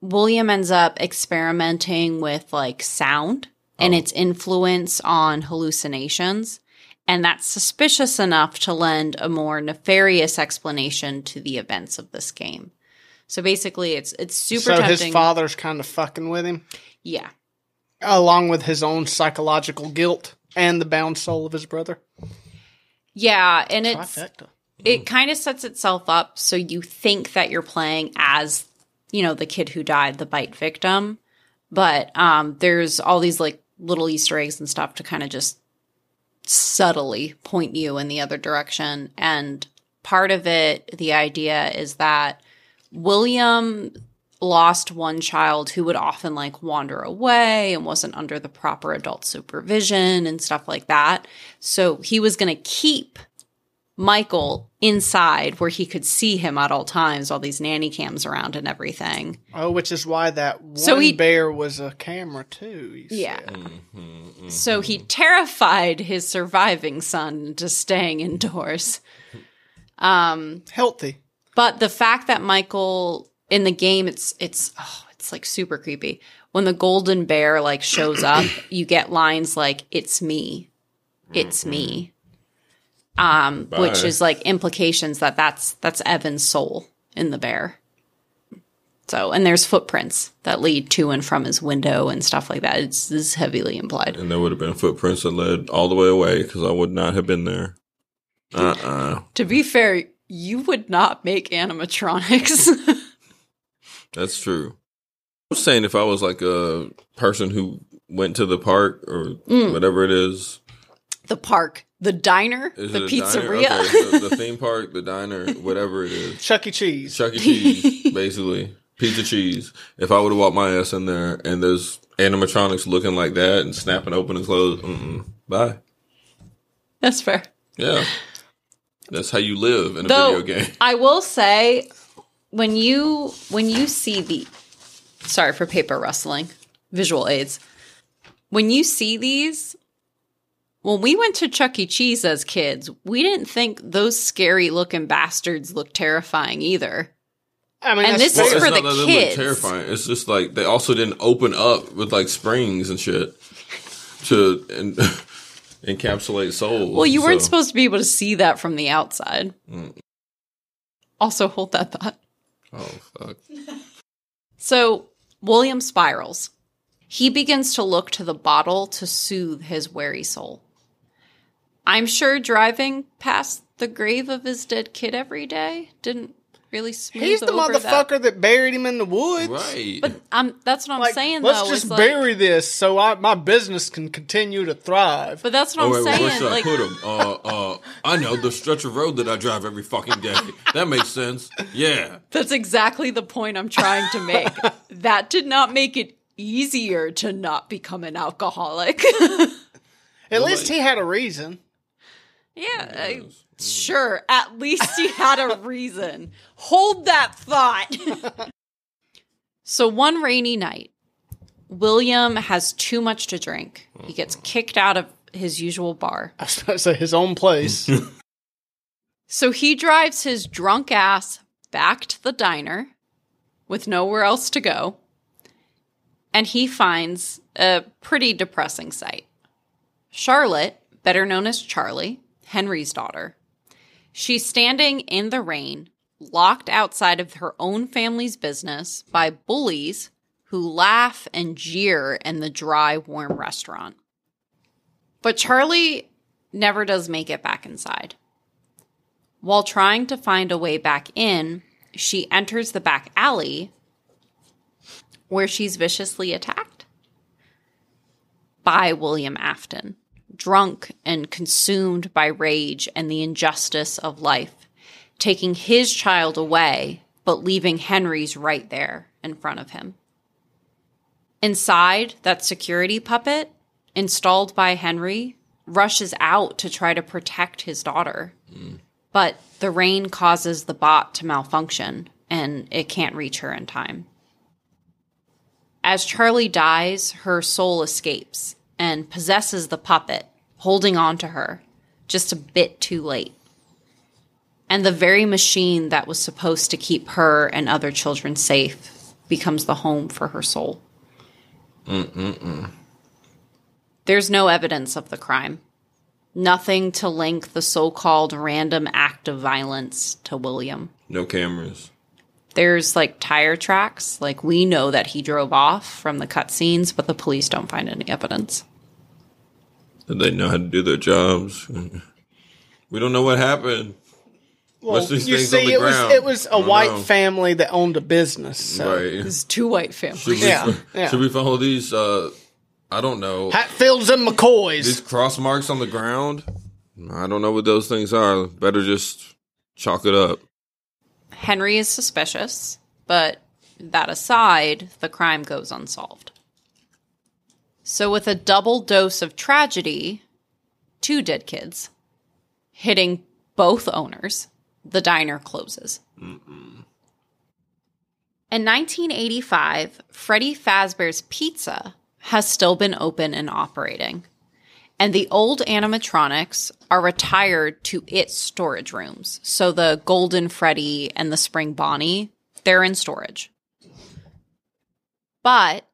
William ends up experimenting with like sound and oh. its influence on hallucinations. And that's suspicious enough to lend a more nefarious explanation to the events of this game. So basically, it's it's super so tempting. his father's kind of fucking with him, yeah, along with his own psychological guilt and the bound soul of his brother. yeah, and it's Trifecta. it kind of sets itself up so you think that you're playing as you know the kid who died the bite victim but um there's all these like little easter eggs and stuff to kind of just subtly point you in the other direction. And part of it the idea is that william lost one child who would often like wander away and wasn't under the proper adult supervision and stuff like that. So he was going to keep Michael inside where he could see him at all times, all these nanny cams around and everything. Oh, which is why that one So he- bear was a camera too. you Yeah. said. So he terrified his surviving son into staying indoors. Um, healthy. but the fact that Michael in the game, it's it's oh, it's like super creepy. When the golden bear like shows up, you get lines like "It's me, it's me," mm-hmm. Um, which is like implications that that's that's Evan's soul in the bear. So, and there's footprints that lead to and from his window and stuff like that. It's this is heavily implied. And there would have been footprints that led all the way away because I would not have been there. Uh uh To be fair, you would not make animatronics. That's true. I was saying if I was like a person who went to the park or Mm. whatever it is. the park, the diner, Is the it diner? pizzeria. Okay, the, the theme park, the diner, whatever it is. Chuck E. Cheese. Chuck E. Cheese, basically. Pizza cheese. If I would have walked my ass in there and there's animatronics looking like that and snapping open and closed, mm-mm, bye. That's fair. Yeah. That's how you live in a Though video game. I will say, when you when you see the, sorry for paper rustling, visual aids. When you see these, when we went to Chuck E. Cheese as kids, we didn't think those scary looking bastards looked terrifying either. I mean, And that's this is for the not that they kids. look terrifying. It's just like they also didn't open up with like springs and shit to en- encapsulate souls. Well, you weren't supposed to be able to see that from the outside. Mm. Also, hold that thought. Oh fuck! So, William spirals. He begins to look to the bottle to soothe his weary soul. I'm sure driving past the grave of his dead kid every day didn't really smooth He's the over that. motherfucker that. buried him in the woods. Right. But um, that's what I'm Like, saying, let's though. just is like- bury this so I, my business can continue to thrive. But that's what Oh, I'm wait, wait, where saying. should Like, I put him? Uh, uh, I know the stretch of road that I drive every fucking day. That makes sense. Yeah. that's exactly the point I'm trying to make. that did not make it easier to not become an alcoholic. At least he had a reason. Yeah, I- uh, sure. At least he had a reason. Hold that thought. so one rainy night, William has too much to drink. He gets mm-hmm. kicked out of his usual bar. I was about to say his own place. So he drives his drunk ass back to the diner with nowhere else to go. And he finds a pretty depressing sight. Charlotte, better known as Charlie, Henry's daughter, she's standing in the rain, locked outside of her own family's business by bullies who laugh and jeer in the dry, warm restaurant. But Charlie never does make it back inside. While trying to find a way back in, she enters the back alley where she's viciously attacked by William Afton, drunk and consumed by rage and the injustice of life, taking his child away, but leaving Henry's right there in front of him. Inside, that security puppet, installed by Henry, rushes out to try to protect his daughter. But the rain causes the bot to malfunction and it can't reach her in time. As Charlie dies, her soul escapes and possesses the puppet, holding on to her just a bit too late. And the very machine that was supposed to keep her and other children safe becomes the home for her soul. Mm-mm-mm. There's no evidence of the crime. Nothing to link the so called random act of violence to William. No cameras. There's like tire tracks. Like we know that he drove off from the cutscenes, but the police don't find any evidence. Did they know how to do their jobs? We don't know what happened. Well, What's these you things see, on the it was ground? it was I a don't white know. family that owned a business. So. Right. It's two white families. Should we, Yeah, yeah. should we follow these? Uh, I don't know. Hatfields and McCoys. These cross marks on the ground. I don't know what those things are. Better just chalk it up. Henry is suspicious, but that aside, the crime goes unsolved. So, with a double dose of tragedy, two dead kids hitting both owners, the diner closes. Mm-hmm. In 1985, Freddy Fazbear's Pizza has still been open and operating, and the old animatronics are retired to its storage rooms. So the Golden Freddy and the Spring Bonnie, they're in storage. But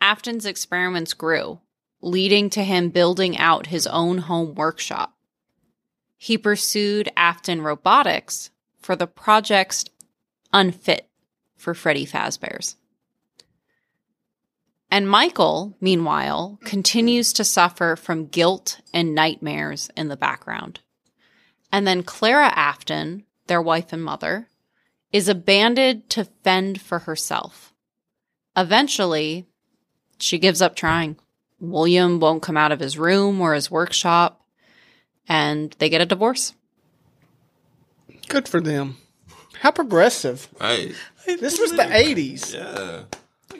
Afton's experiments grew, leading to him building out his own home workshop. He pursued Afton Robotics for the project's unfit for Freddy Fazbear's. And Michael, meanwhile, continues to suffer from guilt and nightmares in the background. And then Clara Afton, their wife and mother, is abandoned to fend for herself. Eventually, she gives up trying. William won't come out of his room or his workshop, and they get a divorce. Good for them. How progressive. Right. This was the 80s. Yeah.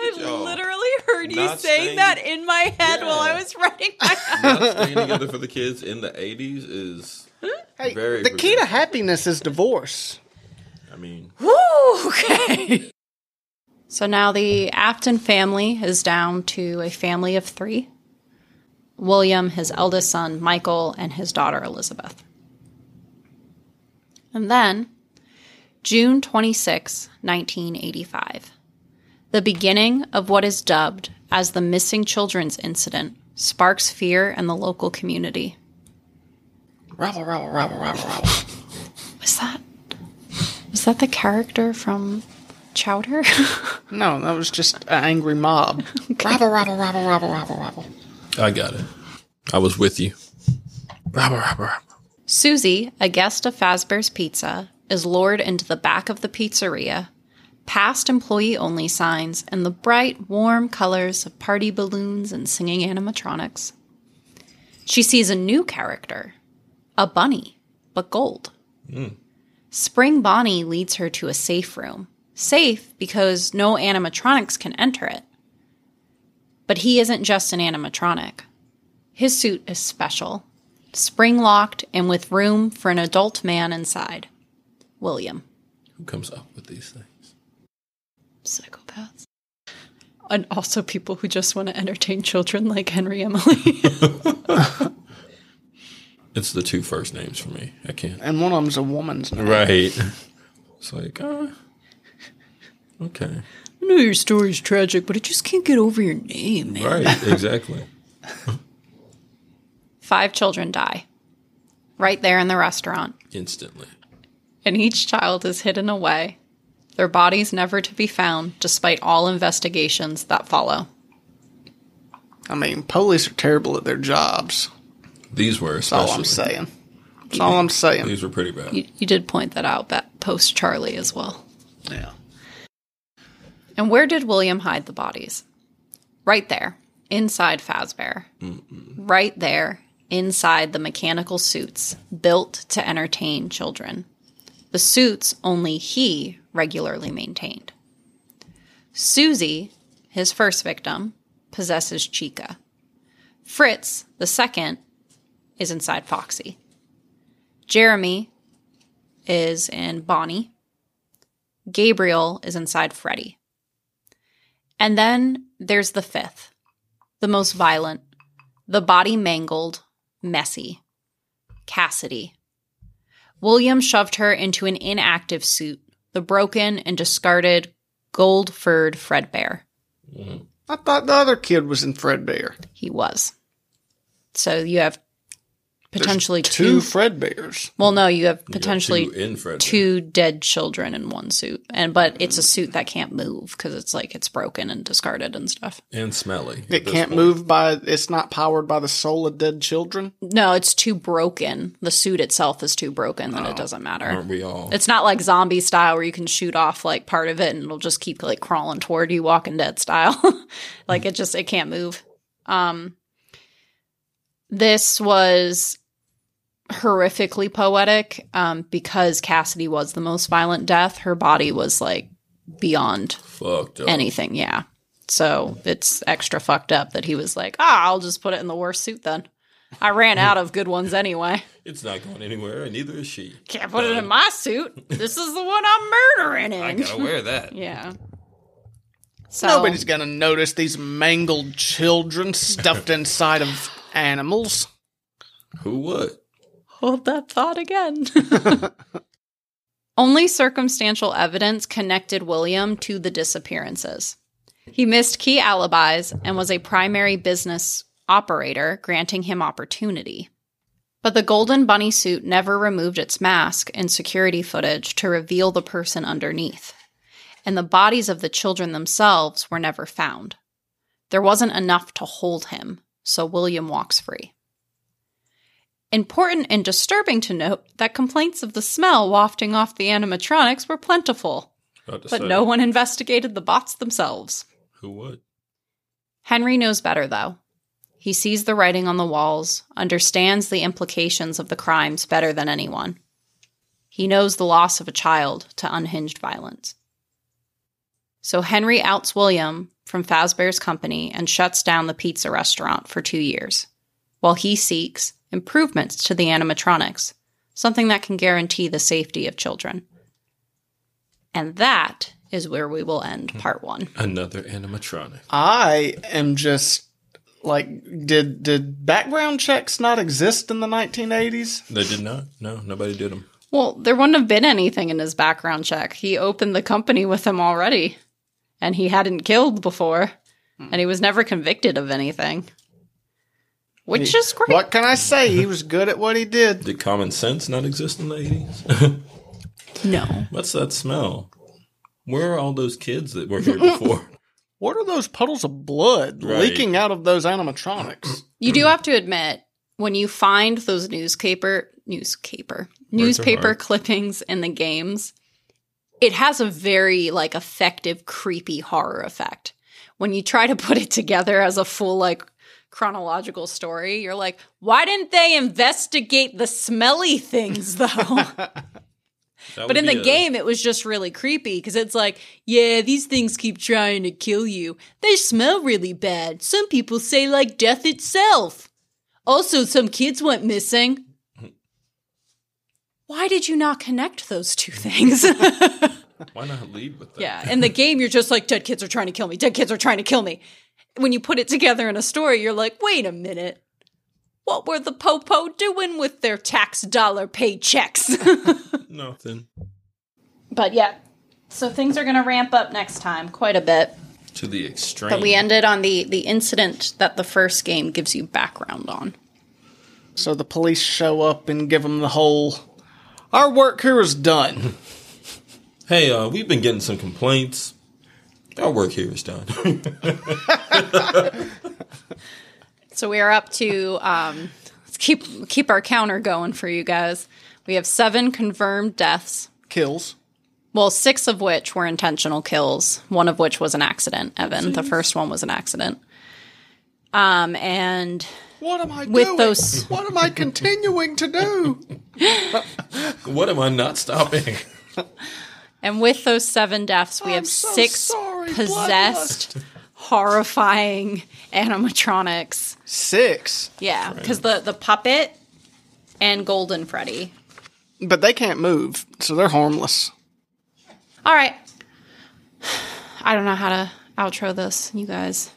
I literally heard you Not saying staying- that in my head while I Yeah. was writing my Not staying together for the kids in the 80s is, Hey, Very the key to progressive. happiness is divorce. I mean, Woo, okay. So now the Afton family is down to a family of three William, his eldest son, Michael, and his daughter, Elizabeth. And then, June 26, 1985, the beginning of what is dubbed as the Missing Children's Incident sparks fear in the local community. Rabble, rabble, rabble, rabble, rabble. Was that was that the character from Chowder? No, that was just an angry mob. Rabble, rabble, rabble, rabble, rabble, rabble. I got it. I was with you. Rabba, rabba, rabba. Susie, a guest of Fazbear's Pizza, is lured into the back of the pizzeria, past employee only signs, and the bright, warm colors of party balloons and singing animatronics. She sees a new character, a bunny, but gold. Hmm. Spring Bonnie leads her to a safe room. Safe because no animatronics can enter it. But he isn't just an animatronic. His suit is special, spring locked and with room for an adult man inside. William. Who comes up with these things? Psychopaths. And also people who just want to entertain children like Henry Emily. It's the two first names for me. I can't. And one of them's a woman's name. Right. It's like, uh, okay. I know your story's tragic, but I just can't get over your name, man. Right. Exactly. Five children die. Right there in the restaurant. Instantly. And each child is hidden away. Their bodies never to be found, despite all investigations that follow. I mean, police are terrible at their jobs. These were That's all. I'm saying. That's all I'm saying. These were pretty bad. You, you did point that out post Charlie as well. Yeah. And where did William hide the bodies? Right there, inside Fazbear. Right there, inside the mechanical suits built to entertain children. The suits only he regularly maintained. Susie, his first victim, possesses Chica. Fritz, the second, is inside Foxy. Jeremy is in Bonnie. Gabriel is inside Freddy. And then there's the fifth, the most violent, the body mangled, messy, Cassidy. William shoved her into an inactive suit, the broken and discarded gold furred Fredbear. I thought the other kid was in Fredbear. He was. So you have potentially Two two. Fredbears. well, no, you have You got potentially two two dead children in one suit and but it's a suit that can't move because it's like it's broken and discarded and stuff and smelly. It can't point. move by. It's not powered by the soul of dead children. no it's too broken the suit itself is too broken that it doesn't matter Aren't we all? it's not like zombie style where you can shoot off like part of it and it'll just keep like crawling toward you walking dead style like it just it can't move um this was horrifically poetic um because cassidy was the most violent death her body was like beyond fucked up. anything. Yeah. So it's extra fucked up that he was like, ah, I'll just put it in the worst suit then. I ran out of good ones anyway. It's not going anywhere, and neither is she. Can't put it in my suit. This is the one I'm murdering I gotta wear that. Yeah. So Nobody's gonna notice these mangled children stuffed inside of animals. Who would? hold that thought again. Only circumstantial evidence connected William to the disappearances. He missed key alibis and was a primary business operator, granting him opportunity. But the golden bunny suit never removed its mask in security footage to reveal the person underneath. And the bodies of the children themselves were never found. There wasn't enough to hold him, so William walks free. Important and disturbing to note that complaints of the smell wafting off the animatronics were plentiful, but say, no one investigated the bots themselves. Who would? Henry knows better, though. He sees the writing on the walls, understands the implications of the crimes better than anyone. He knows the loss of a child to unhinged violence. So Henry outs William from Fazbear's company and shuts down the pizza restaurant for two years, while he seeks improvements to the animatronics, something that can guarantee the safety of children. And that is where we will end hmm. part one. Another animatronic. I am just like, did did background checks not exist in the 1980s? They did not. No, nobody did them. Well, there wouldn't have been anything in his background check. He opened the company with him already, and he hadn't killed before, hmm. and he was never convicted of anything. Which is great. What can I say? He was good at what he did. Did common sense not exist in the eighties? No. What's that smell? Where are all those kids that were here before? What are those puddles of blood Right. leaking out of those animatronics? You do have to admit, when you find those newspaper newspaper newspaper hard. clippings in the games, it has a very like effective creepy horror effect. When you try to put it together as a full like chronological story, you're like, why didn't they investigate the smelly things though? But in the a- game, it was just really creepy because it's like, yeah, these things keep trying to kill you. They smell really bad. Some people say like death itself. Also, some kids went missing. Why did you not connect those two things? why not lead with that? yeah, in the game, you're just like, dead kids are trying to kill me. Dead kids are trying to kill me. When you put it together in a story, you're like, wait a minute. What were the Popo doing with their tax dollar paychecks? Nothing. But yeah, so things are going to ramp up next time quite a bit. To the extreme. But we ended on the the incident that the first game gives you background on. So the police show up and give them the whole. Our work here is done. Hey, uh, we've been getting some complaints. Our work here is done. So we are up to um, let's keep keep our counter going for you guys. We have seven confirmed deaths. Kills. Well, six of which were intentional kills. One of which was an accident. Evan, the first one was an accident. Um, and What am I With doing? those- What am I continuing to do? what am I not stopping? And with those seven deaths, we I'm have so six sorry, possessed, horrifying animatronics. Six. Yeah, because the the puppet and Golden Freddy. But they can't move, so they're harmless. All right, I don't know how to outro this, you guys.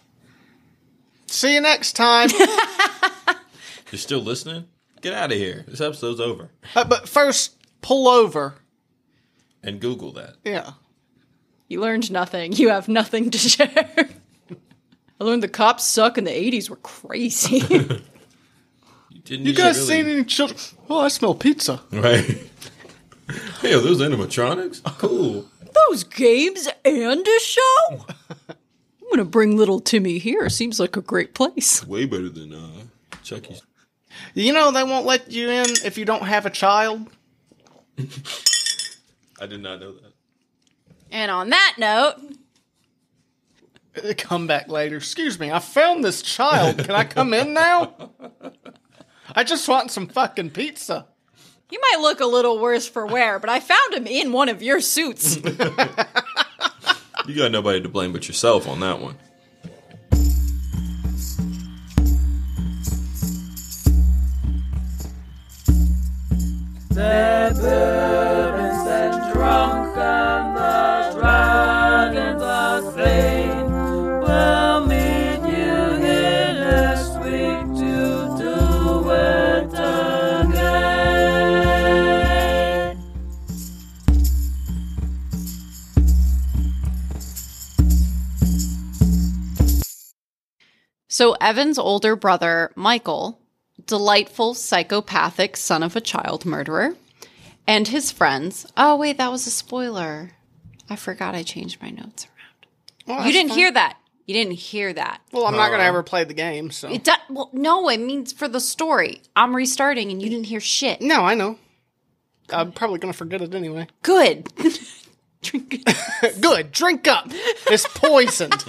See you next time. You're still listening? Get out of here. This episode's over. Uh, but first, pull over. And Google that. Yeah. You learned nothing. You have nothing to share. I learned the cops suck and the '80s were crazy. You, didn't You guys really- seen any children? Oh, I smell pizza. Right. hey, are those animatronics? Cool. Those games and a show. I'm gonna bring little Timmy here. Seems like a great place. Way better than uh, Chucky's. You know they won't let you in if you don't have a child. I did not know that. And on that note, Come back later. Excuse me, I found this child. Can I come in now? I just want some fucking pizza. you might look a little worse for wear, but I found him in one of your suits. You got nobody to blame but yourself on that one. The been drunk and the dragons are slain. We'll meet you here next week to do it again. So Evan's older brother, Michael, delightful psychopathic son of a child murderer, and his friends. Oh, wait, that was a spoiler. I forgot I changed my notes around. Well, You didn't fine. hear that. You didn't hear that. Well, I'm not going to uh-huh. ever play the game, so. It does, well, no, it means for the story. I'm restarting and you didn't hear shit. no, I know. I'm probably going to forget it anyway. Good. Drink it. Good. Drink up. It's poisoned.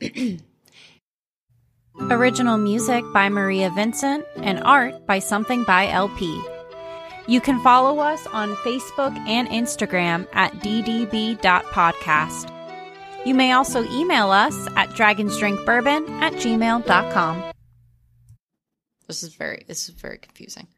Original music by Maria Vincent and art by Something by LP. You can follow us on Facebook and Instagram at ddb.podcast. You may also email us at dragonsdrinkbourbon at gmail.com. This is very this is very confusing.